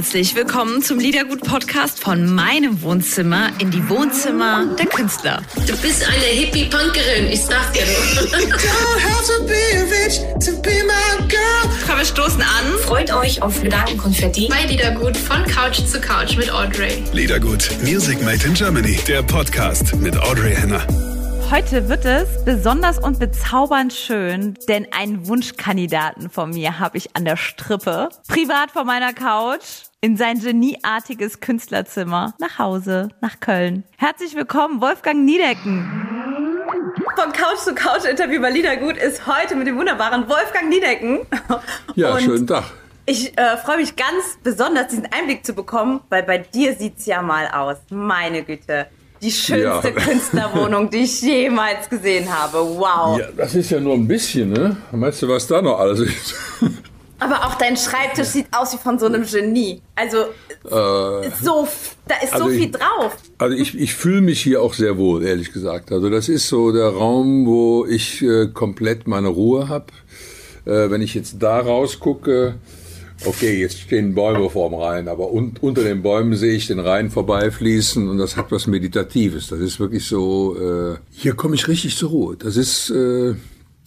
Herzlich willkommen zum Liedergut-Podcast von meinem Wohnzimmer in die Wohnzimmer der Künstler. Du bist eine Hippie-Punkerin, ich sag dir nur. Komm, wir stoßen an. Freut euch auf Gedankenkonfetti. Bei Liedergut von Couch zu Couch mit Audrey. Liedergut, Music Made in Germany, der Podcast mit Audrey Henner. Heute wird es besonders und bezaubernd schön, denn einen Wunschkandidaten von mir habe ich an der Strippe, privat vor meiner Couch, in sein genieartiges Künstlerzimmer, nach Hause, nach Köln. Herzlich willkommen, Wolfgang Niedecken. Von Couch zu Couch Interview bei Liedergut ist heute mit dem wunderbaren Wolfgang Niedecken. Ja, Und schönen Tag. Ich äh, freue mich ganz besonders, diesen Einblick zu bekommen, weil bei dir sieht's ja mal aus. Meine Güte. Die schönste Ja. Künstlerwohnung, die ich jemals gesehen habe. Wow. Ja, das ist ja nur ein bisschen, ne? Meinst du, was da noch alles ist? Aber auch dein Schreibtisch sieht aus wie von so einem Genie. Also so, da ist so also viel ich- drauf. Also ich, ich fühle mich hier auch sehr wohl, ehrlich gesagt. Also das ist so der Raum, wo ich äh, komplett meine Ruhe habe. Äh, wenn ich jetzt da rausgucke, okay, jetzt stehen Bäume vorm Rhein, aber un unter den Bäumen sehe ich den Rhein vorbeifließen und das hat was Meditatives. Das ist wirklich so, äh, hier komme ich richtig zur Ruhe. Das ist, äh,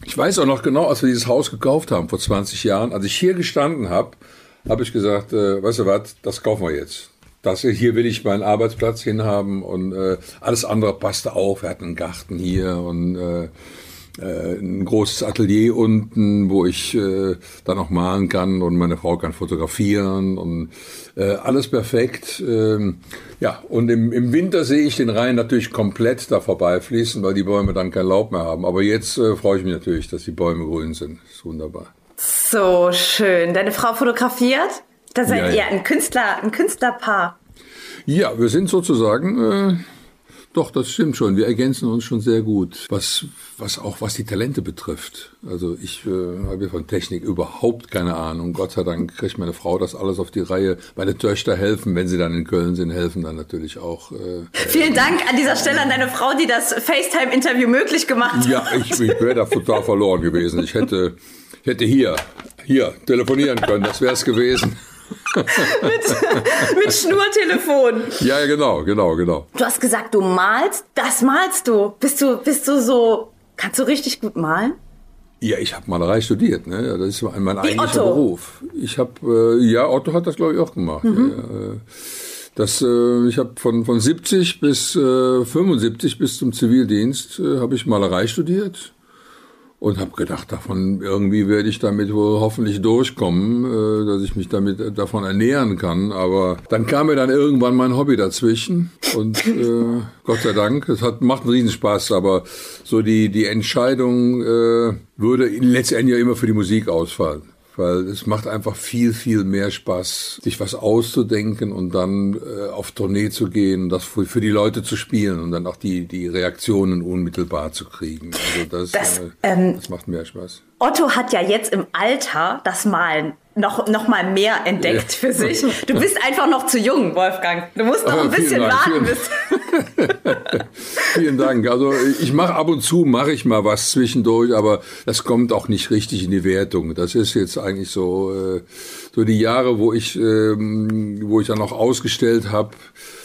ich weiß auch noch genau, als wir dieses Haus gekauft haben vor 20 Jahren, als ich hier gestanden habe, habe ich gesagt, äh, weißt du was, das kaufen wir jetzt. Das hier will ich meinen Arbeitsplatz hinhaben und äh, alles andere passte auch. Wir hatten einen Garten hier und äh, äh, ein großes Atelier unten, wo ich äh, dann auch malen kann und meine Frau kann fotografieren und äh, alles perfekt. Ähm, ja, und im, im Winter sehe ich den Rhein natürlich komplett da vorbeifließen, weil die Bäume dann kein Laub mehr haben. Aber jetzt äh, freue ich mich natürlich, dass die Bäume grün sind. Das ist wunderbar. So schön. Deine Frau fotografiert? Da seid Ja, ihr ja. ein Künstler, ein Künstlerpaar. Ja, wir sind sozusagen, äh, doch, das stimmt schon. Wir ergänzen uns schon sehr gut, was, was auch was die Talente betrifft. Also ich äh, habe von Technik überhaupt keine Ahnung. Gott sei Dank kriegt meine Frau das alles auf die Reihe. Meine Töchter helfen, wenn sie dann in Köln sind, helfen dann natürlich auch. Äh, Vielen Dank an dieser Stelle an deine Frau, die das FaceTime-Interview möglich gemacht hat. ja, ich, ich wäre da total verloren gewesen. Ich hätte, ich hätte hier, hier telefonieren können. Das wäre es gewesen. Mit Schnurtelefon. Ja, ja, genau, genau, genau. Du hast gesagt, du malst. Das malst du. Bist du, bist du so, kannst du richtig gut malen? Ja, ich habe Malerei studiert, ne? Ja, Das ist mein, mein eigentlicher Otto. Beruf. Ich habe, äh, ja, Otto hat das glaube ich auch gemacht. Mhm. Ja, ja, äh, das, äh, ich habe von von 70 bis äh, 75 bis zum Zivildienst äh, habe ich Malerei studiert und habe gedacht, davon irgendwie werde ich damit wohl hoffentlich durchkommen, äh, dass ich mich damit äh, davon ernähren kann. Aber dann kam mir dann irgendwann mein Hobby dazwischen und äh, Gott sei Dank, es hat macht einen Riesenspaß. Aber so die die Entscheidung äh, würde letztendlich ja immer für die Musik ausfallen. Weil es macht einfach viel, viel mehr Spaß, sich was auszudenken und dann äh, auf Tournee zu gehen, das für, für die Leute zu spielen und dann auch die, die Reaktionen unmittelbar zu kriegen. Also das, Das, äh, ähm, das macht mehr Spaß. Otto hat ja jetzt im Alter das Malen noch, noch mal mehr entdeckt Ja. für sich. Du bist einfach noch zu jung, Wolfgang. Du musst noch Aber ein bisschen Dank, warten, vielen- Vielen Dank. Also ich mache ab und zu, mache ich mal was zwischendurch, aber das kommt auch nicht richtig in die Wertung. Das ist jetzt eigentlich so, äh, so die Jahre, wo ich, ähm, wo ich dann auch ausgestellt habe.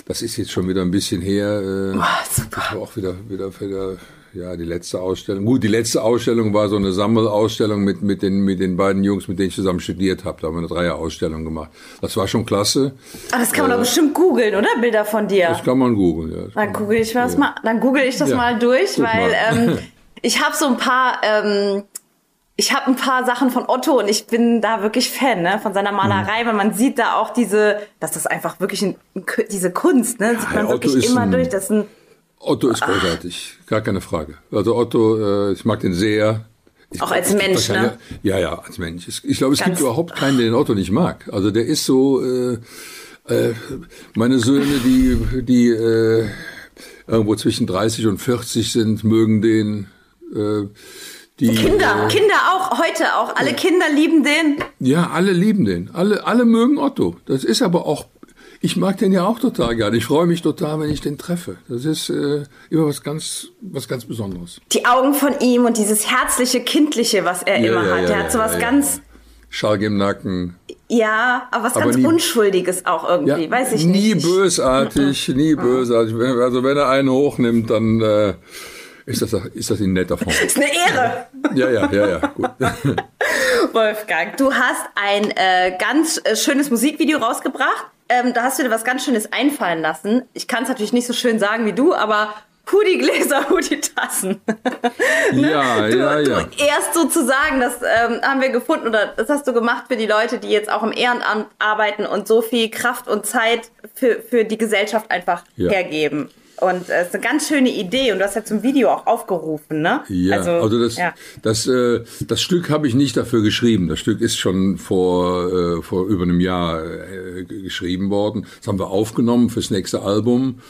Das ist jetzt schon wieder ein bisschen her. Äh, Ah, super. Das war auch wieder, wieder, wieder, ja, die letzte Ausstellung. Gut, die letzte Ausstellung war so eine Sammelausstellung mit, mit den, mit den beiden Jungs, mit denen ich zusammen studiert habe. Da haben wir eine Dreierausstellung gemacht. Das war schon klasse. Ah, das kann man doch bestimmt googeln, oder? Bilder von dir. Das kann man googeln, ja. Dann google ich was ja. mal, dann google ich das Ja, mal durch, weil mal. ähm, ich habe so ein paar, ähm, ich habe ein paar Sachen von Otto und ich bin da wirklich Fan ne, von seiner Malerei, weil man sieht da auch diese, dass das einfach wirklich ein, diese Kunst, ne, sieht man Otto wirklich immer ein- durch. Das ist ein, Otto ist großartig, gar keine Frage. Also Otto, äh, ich mag den sehr. Ich Auch glaub, als Mensch, ne? Ja, ja, als Mensch. Ich glaube, es Ganz- gibt überhaupt keinen, den Otto nicht mag. Also der ist so, äh, äh, meine Söhne, die, die äh, irgendwo zwischen 30 und 40 sind, mögen den. Äh, die, Kinder, äh, Kinder auch, heute auch. Alle Kinder lieben den. Ja, alle lieben den. Alle, alle mögen Otto. Das ist aber auch, ich mag den ja auch total gerne. Ich freue mich total, wenn ich den treffe. Das ist äh, immer was ganz, was ganz Besonderes. Die Augen von ihm und dieses herzliche, kindliche, was er Ja, immer ja, hat. ja, ja, hat so was ja, ja. ganz Schalk im Nacken. Ja, aber was Aber ganz nie- Unschuldiges auch irgendwie, weiß ich nie nicht. bösartig, nie bösartig. Also wenn er einen hochnimmt, dann äh, ist das ist das in netter Form. ist eine Ehre. Ja, ja, ja, ja. Gut. Wolfgang, du hast ein äh, ganz äh, schönes Musikvideo rausgebracht. Ähm, da hast du dir was ganz Schönes einfallen lassen. Ich kann es natürlich nicht so schön sagen wie du, aber Hoodie-Gläser, Hoodie-Tassen. Ja, Du, ja, ja. du erst sozusagen, das ähm, haben wir gefunden oder das hast du gemacht für die Leute, die jetzt auch im Ehrenamt arbeiten und so viel Kraft und Zeit für, für die Gesellschaft einfach Ja. hergeben. Und es ist eine ganz schöne Idee und du hast ja zum Video auch aufgerufen, ne? Ja, also, das, ja. das, äh, das Stück habe ich nicht dafür geschrieben. Das Stück ist schon vor, äh, vor über einem Jahr äh, geschrieben worden. Das haben wir aufgenommen fürs nächste Album.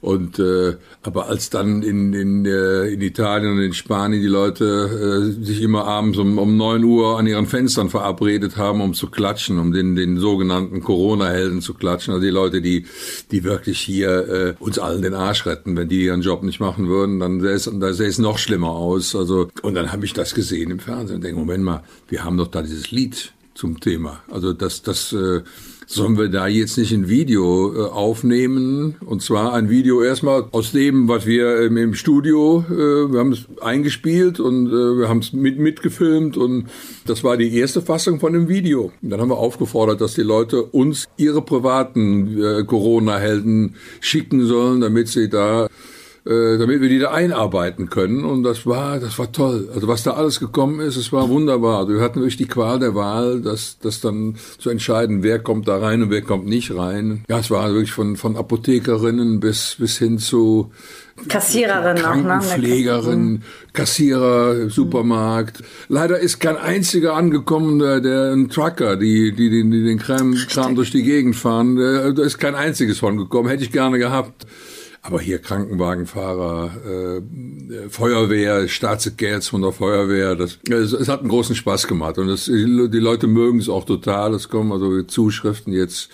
Und äh, aber als dann in, in, äh, in Italien und in Spanien die Leute äh, sich immer abends um, um 9 Uhr an ihren Fenstern verabredet haben, um zu klatschen, um den, den sogenannten Corona-Helden zu klatschen, also die Leute, die, die wirklich hier äh, uns allen den Arsch retten, wenn die ihren Job nicht machen würden, dann sähe es, da sähe es noch schlimmer aus. Also und dann habe ich das gesehen im Fernsehen und denke, Moment mal, wir haben doch da dieses Lied zum Thema. Also das, das äh, sollen wir da jetzt nicht ein Video äh, aufnehmen? Und zwar ein Video erstmal aus dem, was wir ähm, im Studio, äh, wir haben es eingespielt und äh, wir haben es mit mitgefilmt und das war die erste Fassung von dem Video. Und dann haben wir aufgefordert, dass die Leute uns ihre privaten äh, Corona-Helden schicken sollen, damit sie da äh, damit wir die da einarbeiten können. Und das war, das war toll. Also was da alles gekommen ist, es war wunderbar. Also wir hatten wirklich die Qual der Wahl, das, das dann zu entscheiden, wer kommt da rein und wer kommt nicht rein. Ja, es war wirklich von, von Apothekerinnen bis, bis hin zu Kassiererin auch, ne? Krankenpflegerin, Kassierer, Supermarkt. Leider ist kein einziger angekommen, der, der ein Trucker, die, die, die, die den Kram, Kram durch die Gegend fahren. Der, da ist kein einziges von gekommen. Hätte ich gerne gehabt. Aber hier Krankenwagenfahrer, äh, Feuerwehr, Staatssekretär von der Feuerwehr, das, es, es hat einen großen Spaß gemacht und das, die, die Leute mögen es auch total. Es kommen also Zuschriften jetzt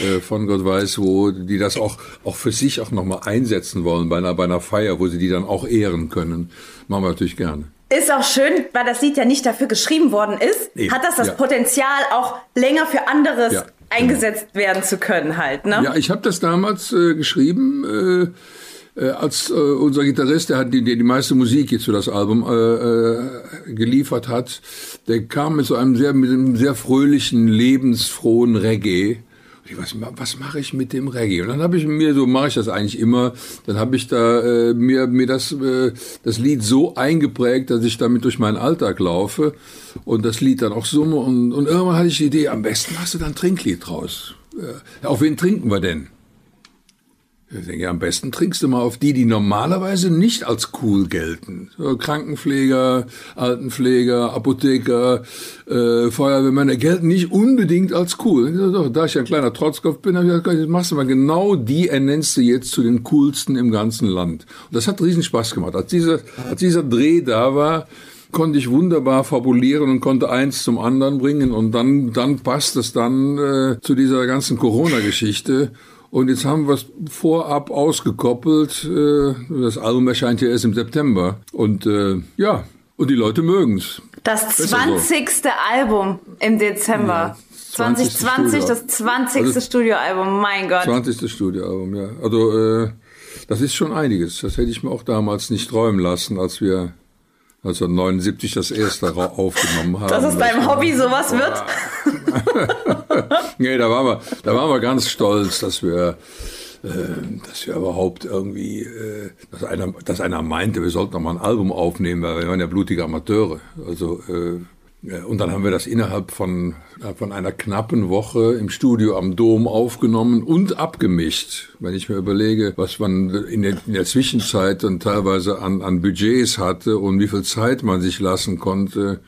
äh, von Gott weiß wo, die das auch auch für sich auch nochmal einsetzen wollen bei einer bei einer Feier, wo sie die dann auch ehren können. Machen wir natürlich gerne. Ist auch schön, weil das Lied ja nicht dafür geschrieben worden ist, Eben, hat das das ja. Potenzial auch länger für anderes Ja, eingesetzt werden zu können halt, ne? Ja, ich habe das damals äh, geschrieben, äh, äh, als äh, unser Gitarrist, der hat die, der die meiste Musik jetzt für das Album äh, äh, geliefert hat, der kam mit so einem sehr, mit einem sehr fröhlichen, lebensfrohen Reggae. Was, was mache ich mit dem Reggae? Und dann habe ich mir, so mache ich das eigentlich immer, dann habe ich da äh, mir, mir das, äh, das Lied so eingeprägt, dass ich damit durch meinen Alltag laufe und das Lied dann auch summe. Und, und irgendwann hatte ich die Idee, am besten machst du dann ein Trinklied draus. Äh, auf wen trinken wir denn? Ich denke, am besten trinkst du mal auf die, die normalerweise nicht als cool gelten. So, Krankenpfleger, Altenpfleger, Apotheker, äh, Feuerwehrmänner gelten nicht unbedingt als cool. Doch, Da ich ein kleiner Trotzkopf bin, habe ich gesagt, jetzt machst du mal genau die, ernennst du jetzt zu den coolsten im ganzen Land. Und das hat riesen Spaß gemacht. Als dieser, als dieser Dreh da war, konnte ich wunderbar fabulieren und konnte eins zum anderen bringen und dann dann passt es dann äh, zu dieser ganzen Corona-Geschichte und jetzt haben wir es vorab ausgekoppelt. Äh, das Album erscheint ja erst im September und äh, ja und die Leute mögen's. Das Besser so. 20. Album im Dezember. 20. 2020, das 20. Also- Studioalbum, mein Gott. 20. Studioalbum, ja. Also äh, das ist schon einiges. Das hätte ich mir auch damals nicht träumen lassen, als wir 1979 das erste aufgenommen haben. Dass es deinem Hobby sowas wird? nee, da waren wir, da waren wir ganz stolz, dass wir, äh, dass wir überhaupt irgendwie, äh, dass einer, dass einer meinte, wir sollten noch mal ein Album aufnehmen, weil wir waren ja blutige Amateure. Also äh, ja, und dann haben wir das innerhalb von, äh, von einer knappen Woche im Studio am Dom aufgenommen und abgemischt. Wenn ich mir überlege, was man in der, in der Zwischenzeit dann teilweise an, an Budgets hatte und wie viel Zeit man sich lassen konnte,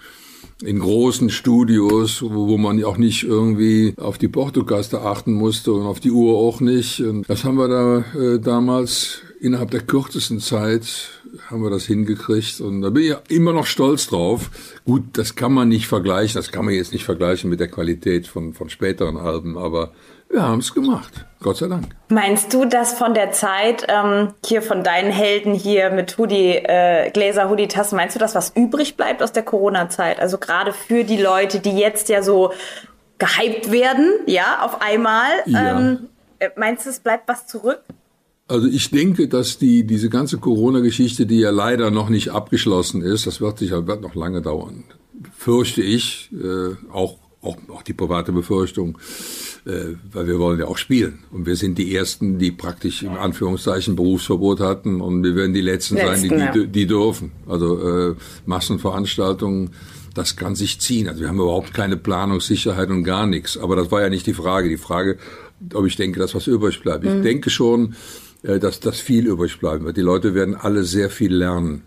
in großen Studios, wo, wo man auch nicht irgendwie auf die Portokaste achten musste und auf die Uhr auch nicht. Und das haben wir da äh, damals innerhalb der kürzesten Zeit haben wir das hingekriegt und da bin ich immer noch stolz drauf. Gut, das kann man nicht vergleichen, das kann man jetzt nicht vergleichen mit der Qualität von, von späteren Alben, aber wir haben es gemacht. Gott sei Dank. Meinst du, dass von der Zeit ähm, hier von deinen Helden hier mit Hoodie, äh, Gläser, Hoodie-Tassen, meinst du, dass was übrig bleibt aus der Corona-Zeit? Also gerade für die Leute, die jetzt ja so gehypt werden, ja, auf einmal. Ja. Ähm, äh, meinst du, es bleibt was zurück? Also ich denke, dass die diese ganze Corona-Geschichte, die ja leider noch nicht abgeschlossen ist, das wird sicher wird noch lange dauern, fürchte ich, äh, auch, auch auch die private Befürchtung, äh, weil wir wollen ja auch spielen und wir sind die ersten, die praktisch im Anführungszeichen Berufsverbot hatten und wir werden die letzten, sein, die, Letzten, die, die dürfen. Also äh, Massenveranstaltungen. Das kann sich ziehen. Also wir haben überhaupt keine Planungssicherheit und gar nichts. Aber das war ja nicht die Frage. Die Frage, ob ich denke, dass was übrig bleibt. Ich denke schon, äh, dass das viel übrig bleiben wird. Die Leute werden alle sehr viel lernen.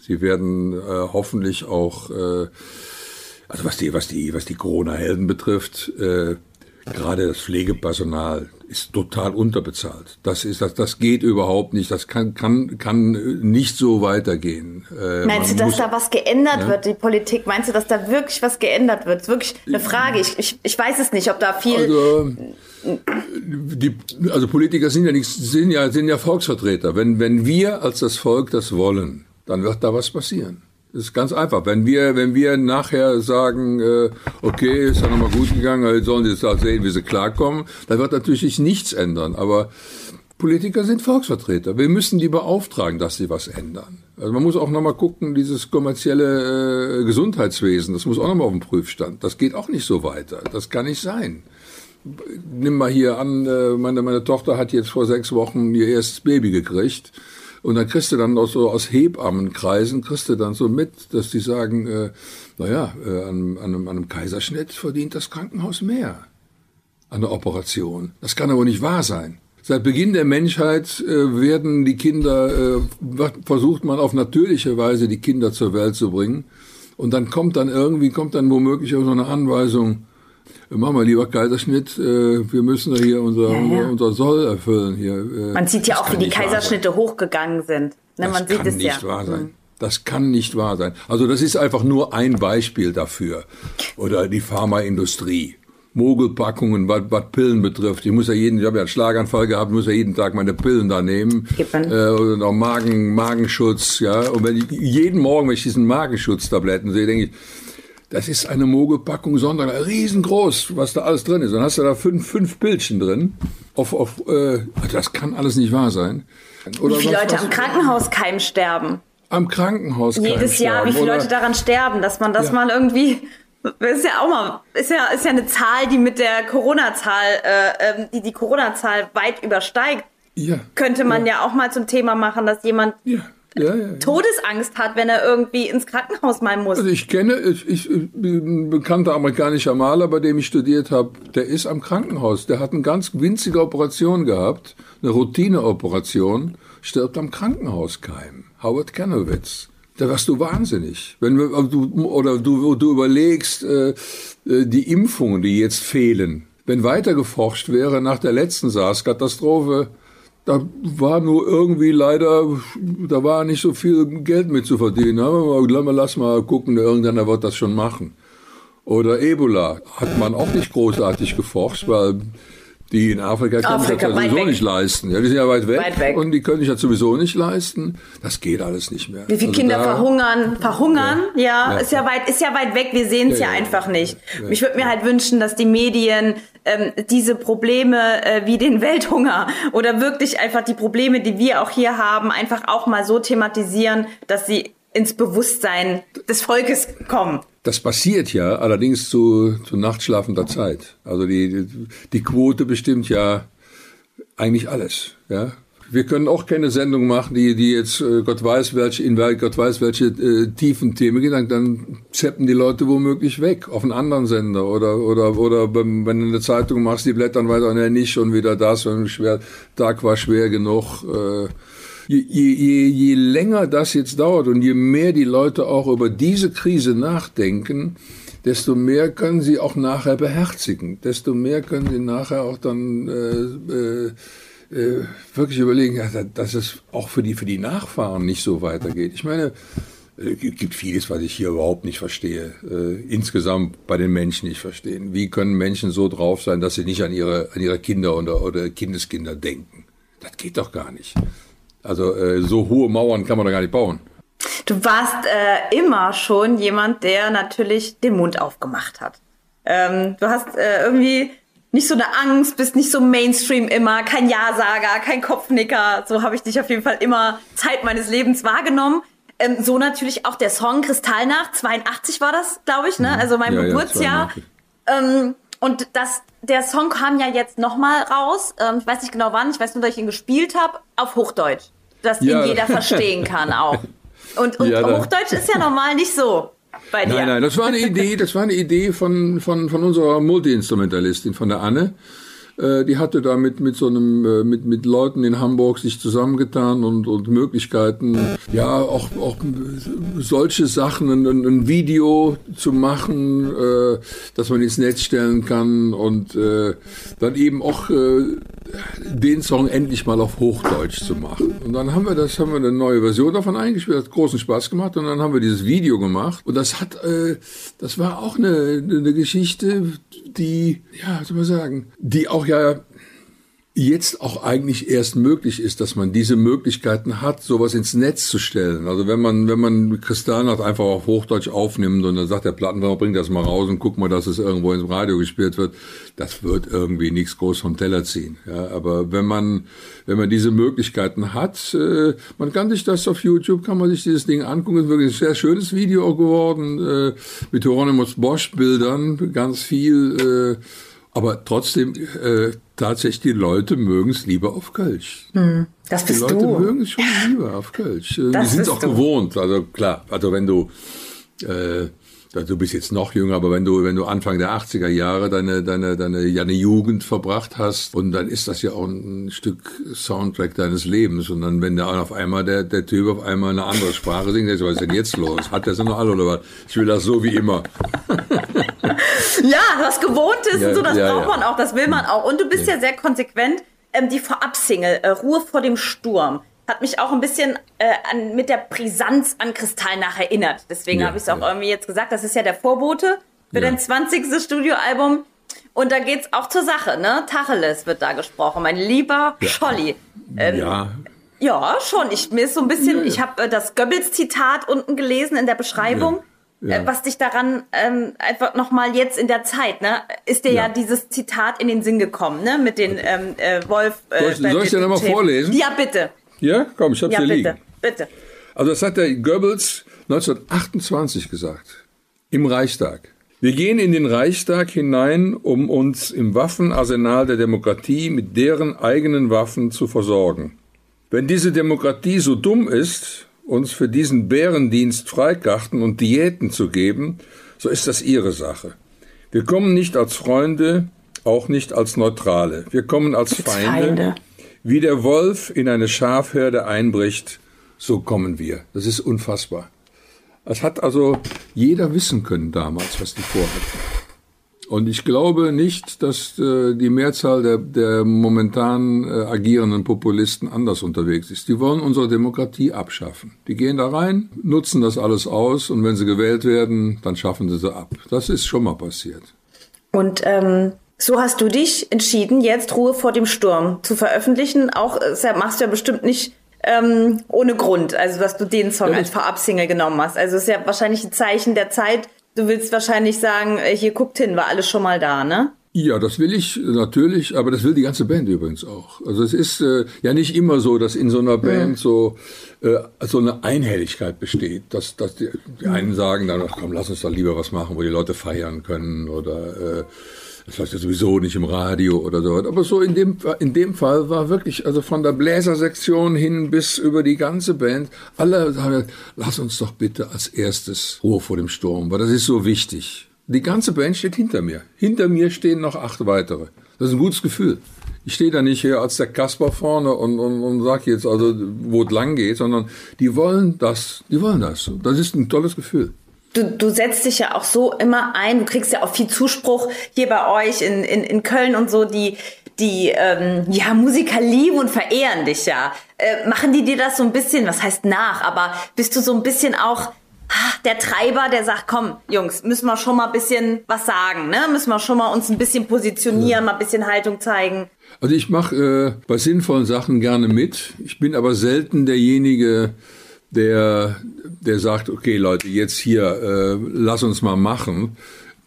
Sie werden äh, hoffentlich auch, äh, also was die, was die, was die Corona-Helden betrifft, äh, gerade das Pflegepersonal ist total unterbezahlt. Das ist, das, das geht überhaupt nicht. Das kann, kann, kann nicht so weitergehen. Äh, Meinst du, dass muss- da was geändert Ja. wird, die Politik? Meinst du, dass da wirklich was geändert wird? Das ist wirklich eine Frage. Ich, ich, ich weiß es nicht, ob da viel. Also, die, also Politiker sind ja nicht, sind ja, sind ja Volksvertreter. Wenn, wenn wir als das Volk das wollen, dann wird da was passieren. Das ist ganz einfach. Wenn wir, wenn wir nachher sagen, äh, okay, ist ja nochmal gut gegangen, sollen sie jetzt auch sehen, wie sie klarkommen, dann wird natürlich sich nichts ändern. Aber Politiker sind Volksvertreter. Wir müssen die beauftragen, dass sie was ändern. Also man muss auch nochmal gucken, dieses kommerzielle äh, Gesundheitswesen, das muss auch nochmal auf den Prüfstand. Das geht auch nicht so weiter. Das kann nicht sein nimm mal hier an, äh, meine, meine Tochter hat jetzt vor sechs Wochen ihr erstes Baby gekriegt. Und dann kriegst du dann auch so aus Hebammenkreisen, kriegst du dann so mit, dass die sagen, äh, naja, äh, an, an, einem, an einem Kaiserschnitt verdient das Krankenhaus mehr. An der Operation. Das kann aber nicht wahr sein. Seit Beginn der Menschheit äh, werden die Kinder, äh, versucht man auf natürliche Weise die Kinder zur Welt zu bringen. Und dann kommt dann irgendwie, kommt dann womöglich auch so eine Anweisung, Machen wir lieber Kaiserschnitt, äh, wir müssen ja hier unser, Ja, ja. unser, Soll erfüllen hier. Äh, Man sieht ja das auch, wie die. Kaiserschnitte hochgegangen sind. Ne, Das man sieht kann es nicht ja. Wahr sein. Das kann nicht wahr sein. Also das ist einfach nur ein Beispiel dafür. Oder die Pharmaindustrie. Mogelpackungen, was, was Pillen betrifft. Ich muss ja jeden, ich habe ja einen Schlaganfall gehabt, muss ja jeden Tag meine Pillen da nehmen. Kippen. Äh, und auch Magen, Magenschutz, ja. Und wenn ich, jeden Morgen, wenn ich diesen Magenschutztabletten sehe, denke ich, das ist eine Mogelpackung, sondern riesengroß, was da alles drin ist. Dann hast du da fünf, fünf Bildchen drin. Auf, auf, äh, das kann alles nicht wahr sein. Oder Wie viele Leute was- am Krankenhauskeim sterben. am Krankenhaus Jedes Jahr, wie viele oder? Leute daran sterben, dass man das Ja. mal irgendwie. Das ist ja auch mal, ist ja, ist ja eine Zahl, die mit der Corona-Zahl, äh, ähm, die die Corona-Zahl weit übersteigt. Ja. Könnte man ja. auch mal zum Thema machen, dass jemand Ja. Ja, ja. Todesangst hat, wenn er irgendwie ins Krankenhaus mal muss. Also ich kenne, ich, ich, ein bekannter amerikanischer Maler, bei dem ich studiert habe, der ist am Krankenhaus. Der hat eine ganz winzige Operation gehabt, eine Routineoperation, stirbt am Krankenhauskeim. Howard Kanowitz. Da wirst du wahnsinnig. Wenn wir, also du, oder du, du überlegst, äh, äh, die Impfungen, die jetzt fehlen. Wenn weiter geforscht wäre nach der letzten SARS-Katastrophe, da war nur irgendwie leider, da war nicht so viel Geld mit zu verdienen. Aber lass mal, gucken, irgendeiner wird das schon machen. Oder Ebola hat man auch nicht großartig geforscht, weil die in Afrika können Afrika, das weit sowieso weg. nicht leisten. Ja, die sind ja weit weg, Weit weg. und die können sich das sowieso nicht leisten. Das geht alles nicht mehr. Wie viele Also Kinder da- verhungern, verhungern, ja, Ja. ist ja weit, ist ja weit weg. Wir sehen es ja, Ja, ja. einfach nicht. Ich würde mir halt wünschen, dass die Medien ähm, diese Probleme äh, wie den Welthunger oder wirklich einfach die Probleme, die wir auch hier haben, einfach auch mal so thematisieren, dass sie ins Bewusstsein des Volkes kommen. Das passiert ja allerdings zu, zu nachtschlafender Zeit. Also die, die Quote bestimmt ja eigentlich alles. Ja? Wir können auch keine Sendung machen, die, die jetzt äh, Gott weiß welche, in Gott weiß welche äh, tiefen Themen gehen, dann, dann zappen die Leute womöglich weg auf einen anderen Sender oder oder oder wenn, du eine Zeitung machst, die blättern weiter, ne, nicht schon wieder das, und schwer, Tag war schwer genug. Äh, je, je, je, länger das jetzt dauert und je mehr die Leute auch über diese Krise nachdenken, desto mehr können sie auch nachher beherzigen, desto mehr können sie nachher auch dann äh, äh, äh, wirklich überlegen, dass es auch für die, für die Nachfahren nicht so weitergeht. Ich meine, es äh, gibt vieles, was ich hier überhaupt nicht verstehe. Äh, insgesamt bei den Menschen nicht verstehen. Wie können Menschen so drauf sein, dass sie nicht an ihre, an ihre Kinder oder, oder Kindeskinder denken? Das geht doch gar nicht. Also äh, so hohe Mauern kann man doch gar nicht bauen. Du warst äh, immer schon jemand, der natürlich den Mund aufgemacht hat. Ähm, du hast äh, irgendwie nicht so eine Angst, bist nicht so Mainstream immer, kein Ja-Sager, kein Kopfnicker. So habe ich dich auf jeden Fall immer Zeit meines Lebens wahrgenommen. Ähm, so natürlich auch der Song Kristallnacht, 82 war das, glaube ich, ne? Mhm. Also mein ja, Geburtsjahr. Ja, ähm, und das, der Song kam ja jetzt nochmal raus. Ähm, ich weiß nicht genau wann, ich weiß nur, dass ich ihn gespielt habe, auf Hochdeutsch. Dass ja. ihn jeder verstehen kann auch. Und, und ja, Hochdeutsch ist ja normal nicht so bei dir. Nein, nein, das war eine Idee, das war eine Idee von, von, von unserer Multiinstrumentalistin, von der Anne. Äh, die hatte da mit, mit so einem, äh, mit, mit Leuten in Hamburg sich zusammengetan und, und Möglichkeiten, ja, auch, auch solche Sachen, ein, ein Video zu machen, äh, dass man ins Netz stellen kann und äh, dann eben auch äh, den Song endlich mal auf Hochdeutsch zu machen. Und dann haben wir das, haben wir eine neue Version davon eingespielt, hat großen Spaß gemacht und dann haben wir dieses Video gemacht und das hat, äh, das war auch eine, eine Geschichte, die, ja, soll man sagen, die auch ja jetzt auch eigentlich erst möglich ist, dass man diese Möglichkeiten hat, sowas ins Netz zu stellen. Also wenn man, wenn man Kristallnacht einfach auf Hochdeutsch aufnimmt und dann sagt der Plattenbauer, bring das mal raus und guck mal, dass es irgendwo ins Radio gespielt wird, das wird irgendwie nichts groß vom Teller ziehen. Ja, aber wenn man, wenn man diese Möglichkeiten hat, äh, man kann sich das auf YouTube, kann man sich dieses Ding angucken, ist wirklich ein sehr schönes Video geworden, äh, mit Hieronymus Bosch Bildern, ganz viel, äh, aber trotzdem, äh, tatsächlich, die Leute mögen es lieber auf Kölsch. Hm, das bist die Leute du. mögen es schon lieber auf Kölsch. Äh, das die sind es auch du. gewohnt. Also klar, also wenn du äh, du bist jetzt noch jünger, aber wenn du, wenn du Anfang der 80er Jahre deine, deine, deine, deine Jugend verbracht hast, und dann ist das ja auch ein Stück Soundtrack deines Lebens. Und dann, wenn der auf einmal der, der Typ auf einmal eine andere Sprache singt, was ist denn jetzt los? Hat der so noch alle oder was? Ich will das so wie immer. ja, was gewohnt ist ja, und so, das ja, braucht ja. man auch, das will man auch. Und du bist ja, sehr konsequent. Ähm, die Vorab-Single, äh, Ruhe vor dem Sturm hat mich auch ein bisschen äh, an, mit der Brisanz an Kristall nach erinnert. Deswegen ja, habe ich es auch ja. irgendwie jetzt gesagt. Das ist ja der Vorbote für ja. dein 20. Studioalbum. Und da geht's auch zur Sache, ne? Tacheles wird da gesprochen, mein lieber ja. Scholli. Ähm, ja. Ja, schon. Ich mir ist so ein bisschen, ich habe äh, das Goebbels-Zitat unten gelesen in der Beschreibung. Äh, was dich daran ähm, einfach nochmal jetzt in der Zeit, ne, ist dir ja. ja. dieses Zitat in den Sinn gekommen, ne, mit den ähm, äh, Wolf. Äh, soll ich, soll ich dir nochmal vorlesen? Ja, bitte. Ja, komm, ich hab's ja, hier bitte, liegen. bitte. Also das hat der Goebbels 1928 gesagt. Im Reichstag. Wir gehen in den Reichstag hinein, um uns im Waffenarsenal der Demokratie mit deren eigenen Waffen zu versorgen. Wenn diese Demokratie so dumm ist, uns für diesen Bärendienst Freikarten und Diäten zu geben, so ist das ihre Sache. Wir kommen nicht als Freunde, auch nicht als Neutrale. Wir kommen als Feinde, Feinde, wie der Wolf in eine Schafherde einbricht, so kommen wir. Das ist unfassbar. Es hat also jeder wissen können damals, was die vorhatten. Und ich glaube nicht, dass äh, die Mehrzahl der, der momentan äh, agierenden Populisten anders unterwegs ist. Die wollen unsere Demokratie abschaffen. Die gehen da rein, nutzen das alles aus und wenn sie gewählt werden, dann schaffen sie sie ab. Das ist schon mal passiert. Und ähm, so hast du dich entschieden, jetzt Ruhe vor dem Sturm zu veröffentlichen. Auch äh, machst du ja bestimmt nicht ähm, ohne Grund, also dass du den Song ja, als Vorab-Single genommen hast. Also es ist ja wahrscheinlich ein Zeichen der Zeit. Du willst wahrscheinlich sagen, äh, hier guckt hin, war alles schon mal da, ne? Ja, das will ich natürlich, aber das will die ganze Band übrigens auch. Also es ist äh, ja nicht immer so, dass in so einer Band so äh, so eine Einhelligkeit besteht, dass, dass die, die einen sagen dann, ach komm, lass uns doch lieber was machen, wo die Leute feiern können oder äh, das läuft ja sowieso nicht im Radio oder so. Aber so in dem, in dem Fall war wirklich, also von der Bläsersektion hin bis über die ganze Band, alle sagen, lass uns doch bitte als erstes Ruhe vor dem Sturm, weil das ist so wichtig. Die ganze Band steht hinter mir. Hinter mir stehen noch acht weitere. Das ist ein gutes Gefühl. Ich stehe da nicht hier als der Kasper vorne und, und, und sag jetzt also, wo es lang geht, sondern die wollen das, die wollen das. Das ist ein tolles Gefühl du, du setzt dich ja auch so immer ein, du kriegst ja auch viel Zuspruch hier bei euch in, in, in Köln und so, die, die ähm, ja, Musiker lieben und verehren dich ja. Äh, machen die dir das so ein bisschen, was heißt nach, aber bist du so ein bisschen auch ah, der Treiber, der sagt, komm, Jungs, müssen wir schon mal ein bisschen was sagen, ne? Müssen wir schon mal uns ein bisschen positionieren, ja. mal ein bisschen Haltung zeigen. Also ich mache äh, bei sinnvollen Sachen gerne mit. Ich bin aber selten derjenige, der, der sagt, okay Leute, jetzt hier, äh, lass uns mal machen.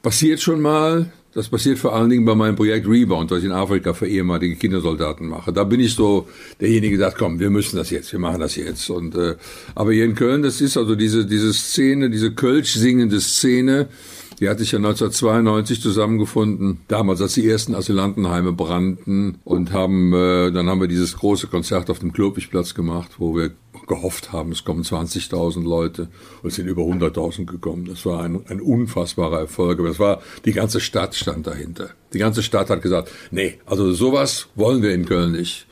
Passiert schon mal, das passiert vor allen Dingen bei meinem Projekt Rebound, was ich in Afrika für ehemalige Kindersoldaten mache. Da bin ich so derjenige, der sagt, komm, wir müssen das jetzt, wir machen das jetzt. Und äh, aber hier in Köln, das ist also diese diese Szene, diese Kölsch singende Szene. Die hatte ich ja 1992 zusammengefunden, damals als die ersten Asylantenheime brannten und haben, äh, dann haben wir dieses große Konzert auf dem Klopichplatz gemacht, wo wir gehofft haben, es kommen 20.000 Leute und es sind über 100.000 gekommen. Das war ein, ein unfassbarer Erfolg. Aber es war, die ganze Stadt stand dahinter. Die ganze Stadt hat gesagt, nee, also sowas wollen wir in Köln nicht.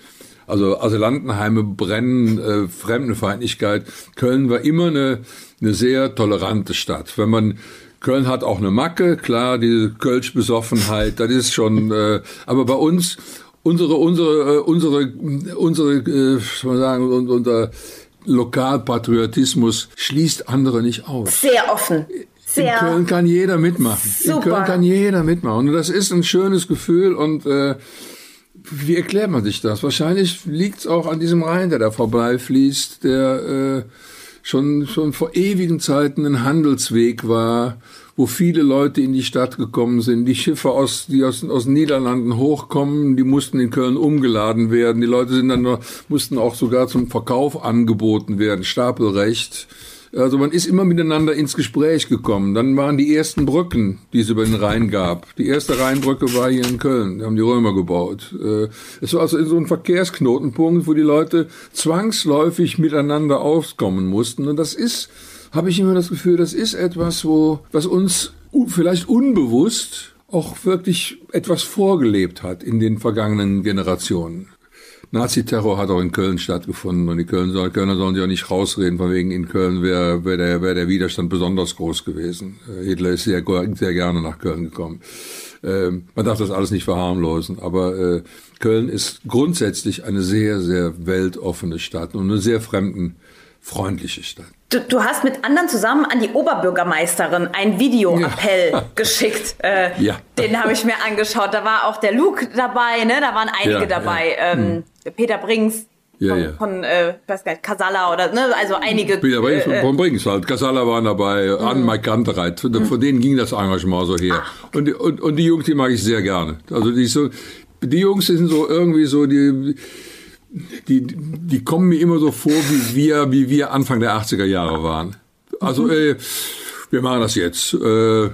Also Asylantenheime brennen, äh, Fremdenfeindlichkeit. Köln war immer eine, eine sehr tolerante Stadt. Wenn man Köln hat auch eine Macke, klar, diese Kölsch-Besoffenheit, das ist schon, äh, aber bei uns, unsere, unsere, äh, unsere, unsere, äh, soll man sagen, unser Lokalpatriotismus schließt andere nicht aus. Sehr offen. Sehr in Köln kann jeder mitmachen. Super. In Köln kann jeder mitmachen. Und das ist ein schönes Gefühl und äh, wie erklärt man sich das? Wahrscheinlich liegt es auch an diesem Rhein, der da vorbeifließt, der äh, schon, schon vor ewigen Zeiten ein Handelsweg war, wo viele Leute in die Stadt gekommen sind. Die Schiffe aus, die aus, aus den Niederlanden hochkommen, die mussten in Köln umgeladen werden. Die Leute sind dann mussten auch sogar zum Verkauf angeboten werden, Stapelrecht. Also man ist immer miteinander ins Gespräch gekommen. Dann waren die ersten Brücken, die es über den Rhein gab. Die erste Rheinbrücke war hier in Köln. Da haben die Römer gebaut. Äh, es war also so ein Verkehrsknotenpunkt, wo die Leute zwangsläufig miteinander auskommen mussten. Und das ist, habe ich immer das Gefühl, das ist etwas, wo, was uns vielleicht unbewusst auch wirklich etwas vorgelebt hat in den vergangenen Generationen. Naziterror hat auch in Köln stattgefunden und die Kölner, Kölner sollen sich auch nicht rausreden, von wegen in Köln wäre wär der, wär der Widerstand besonders groß gewesen. Äh, Hitler ist sehr, sehr gerne nach Köln gekommen. Ähm, man darf das alles nicht verharmlosen, aber äh, Köln ist grundsätzlich eine sehr, sehr weltoffene Stadt und eine sehr fremdenfreundliche Stadt. Du, du, hast mit anderen zusammen an die Oberbürgermeisterin ein Videoappell ja. geschickt. Äh, ja. Den habe ich mir angeschaut. Da war auch der Luke dabei, ne? Da waren einige ja, dabei. Ja. Ähm, hm. Peter Brings. Von, von äh, weiß gar nicht, Casala oder ne, also einige. Peter Brings äh, von Brings halt. Casala waren dabei, mhm. Anne Mike Kantereit. Von, mhm. von denen ging das Engagement so her. Und, und, und die Jungs, die mag ich sehr gerne. Also die so, die Jungs sind so irgendwie so die die, die kommen mir immer so vor, wie wir, wie wir Anfang der 80er Jahre waren. Also, äh, wir machen das jetzt. Äh,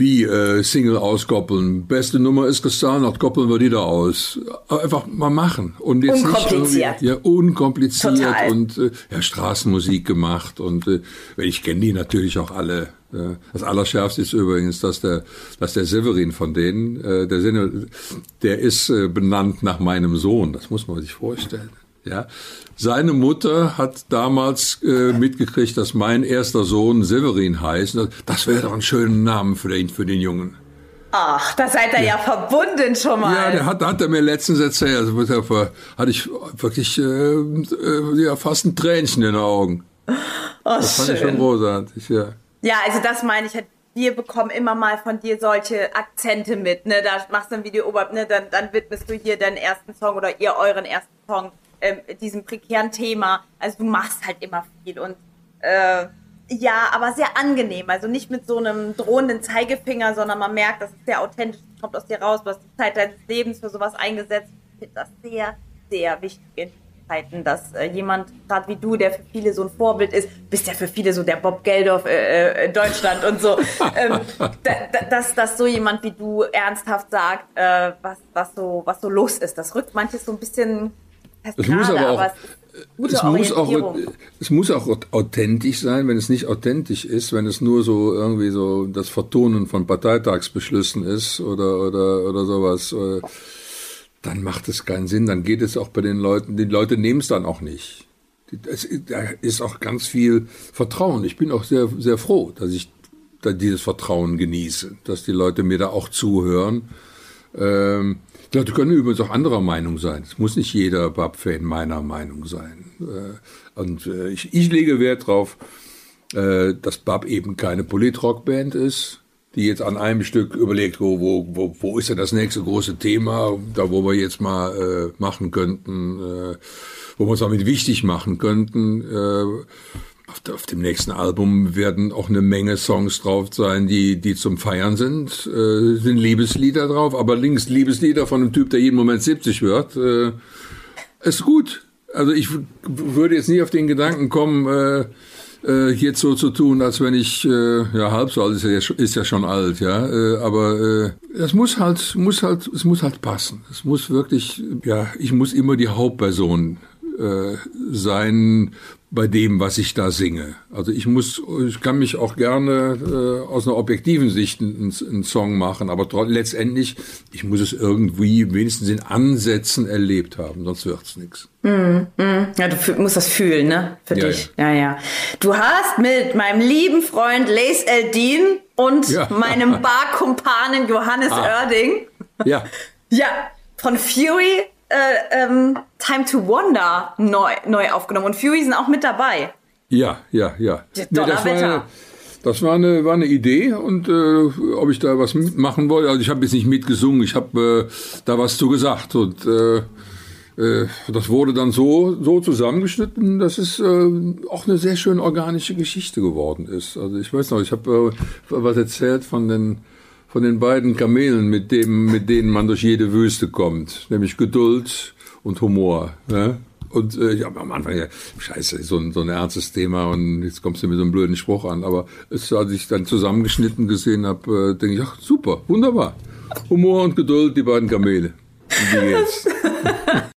wie äh, Single auskoppeln. Beste Nummer ist gestartet, koppeln wir die da aus. Einfach mal machen. Und jetzt unkompliziert. Nicht ja, unkompliziert Total. und äh, ja, Straßenmusik gemacht. Und äh, ich kenne die natürlich auch alle. Ja. Das Allerschärfste ist übrigens, dass der, dass der Severin von denen, äh, der, Sinne, der ist äh, benannt nach meinem Sohn. Das muss man sich vorstellen. Ja, seine Mutter hat damals äh, mitgekriegt, dass mein erster Sohn Severin heißt. Das wäre doch ein schöner Name für den, für den Jungen. Ach, da seid ihr ja. ja, verbunden schon mal. Ja, der hat, hat er mir letztens erzählt. Also, da hatte ich wirklich äh, äh, ja, fast ein Tränchen in den Augen. Oh, das fand schön. ich schon großartig, ja. Ja, also das meine ich halt. Wir bekommen immer mal von dir solche Akzente mit, ne? Da machst du ein Video, ne? Dann, dann widmest du hier deinen ersten Song oder ihr euren ersten Song äh, diesem prekären Thema. Also du machst halt immer viel und äh, ja, aber sehr angenehm. Also nicht mit so einem drohenden Zeigefinger, sondern man merkt, das ist sehr authentisch, kommt aus dir raus, du hast die Zeit deines Lebens für sowas eingesetzt. Ich finde das sehr, sehr wichtig Zeiten, dass äh, jemand, gerade wie du, der für viele so ein Vorbild ist, bist ja für viele so der Bob Geldof äh, äh in Deutschland und so, ähm, da, da, dass, dass so jemand wie du ernsthaft sagt, äh, was, was, so, was so los ist. Das rückt manches so ein bisschen es muss aber auch, es muss auch, es muss auch authentisch sein. Wenn es nicht authentisch ist, wenn es nur so irgendwie so das Vertonen von Parteitagsbeschlüssen ist oder, oder, oder sowas, äh, dann macht es keinen Sinn. Dann geht es auch bei den Leuten, die Leute nehmen es dann auch nicht. Es, da ist auch ganz viel Vertrauen. Ich bin auch sehr, sehr froh, dass ich dieses Vertrauen genieße, dass die Leute mir da auch zuhören. Ähm, die können übrigens auch anderer Meinung sein. Es muss nicht jeder Bab-Fan meiner Meinung sein. Äh, und äh, ich, ich lege Wert darauf, äh, dass Bab eben keine Politrock-Band ist, die jetzt an einem Stück überlegt, wo, wo, wo, ist denn das nächste große Thema, da wo wir jetzt mal äh, machen könnten, äh, wo wir uns damit wichtig machen könnten. Äh, auf, auf, dem nächsten Album werden auch eine Menge Songs drauf sein, die, die zum Feiern sind. Äh, sind Liebeslieder drauf, aber links Liebeslieder von einem Typ, der jeden Moment 70 wird. Äh, ist gut. Also ich würde jetzt nie auf den Gedanken kommen, äh, äh, jetzt so zu tun, als wenn ich äh, ja halb so alt ist, ja, ist ja schon alt, ja. Äh, aber äh, es muss halt, muss halt, es muss halt passen. Es muss wirklich, ja, ich muss immer die Hauptperson äh, sein bei dem, was ich da singe. Also ich muss, ich kann mich auch gerne äh, aus einer objektiven Sicht einen, einen Song machen, aber letztendlich, ich muss es irgendwie wenigstens in Ansätzen erlebt haben, sonst wird's nichts. Mm, mm. Ja, du musst das fühlen, ne? Für ja, dich. Ja. ja, ja. Du hast mit meinem lieben Freund Lace Eldin und ja. meinem Barkumpanen Johannes ah. Oerding. Ja. ja, von Fury äh, ähm, Time to Wonder neu, neu aufgenommen und Fury sind auch mit dabei. Ja, ja, ja. Nee, das, war, das war eine, war eine Idee und äh, ob ich da was mitmachen wollte. Also ich habe jetzt nicht mitgesungen, ich habe äh, da was zu gesagt und äh, äh, das wurde dann so, so zusammengeschnitten, dass es äh, auch eine sehr schön organische Geschichte geworden ist. Also ich weiß noch, ich habe was erzählt von den von den beiden Kamelen, mit, dem, mit denen man durch jede Wüste kommt, nämlich Geduld und Humor. Ne? Und äh, ich habe am Anfang ja, scheiße, so ein, so ein ernstes Thema und jetzt kommst du mit so einem blöden Spruch an. Aber es, als ich dann zusammengeschnitten gesehen habe, äh, denke ich, ach super, wunderbar. Humor und Geduld, die beiden Kamele. Wie geht's?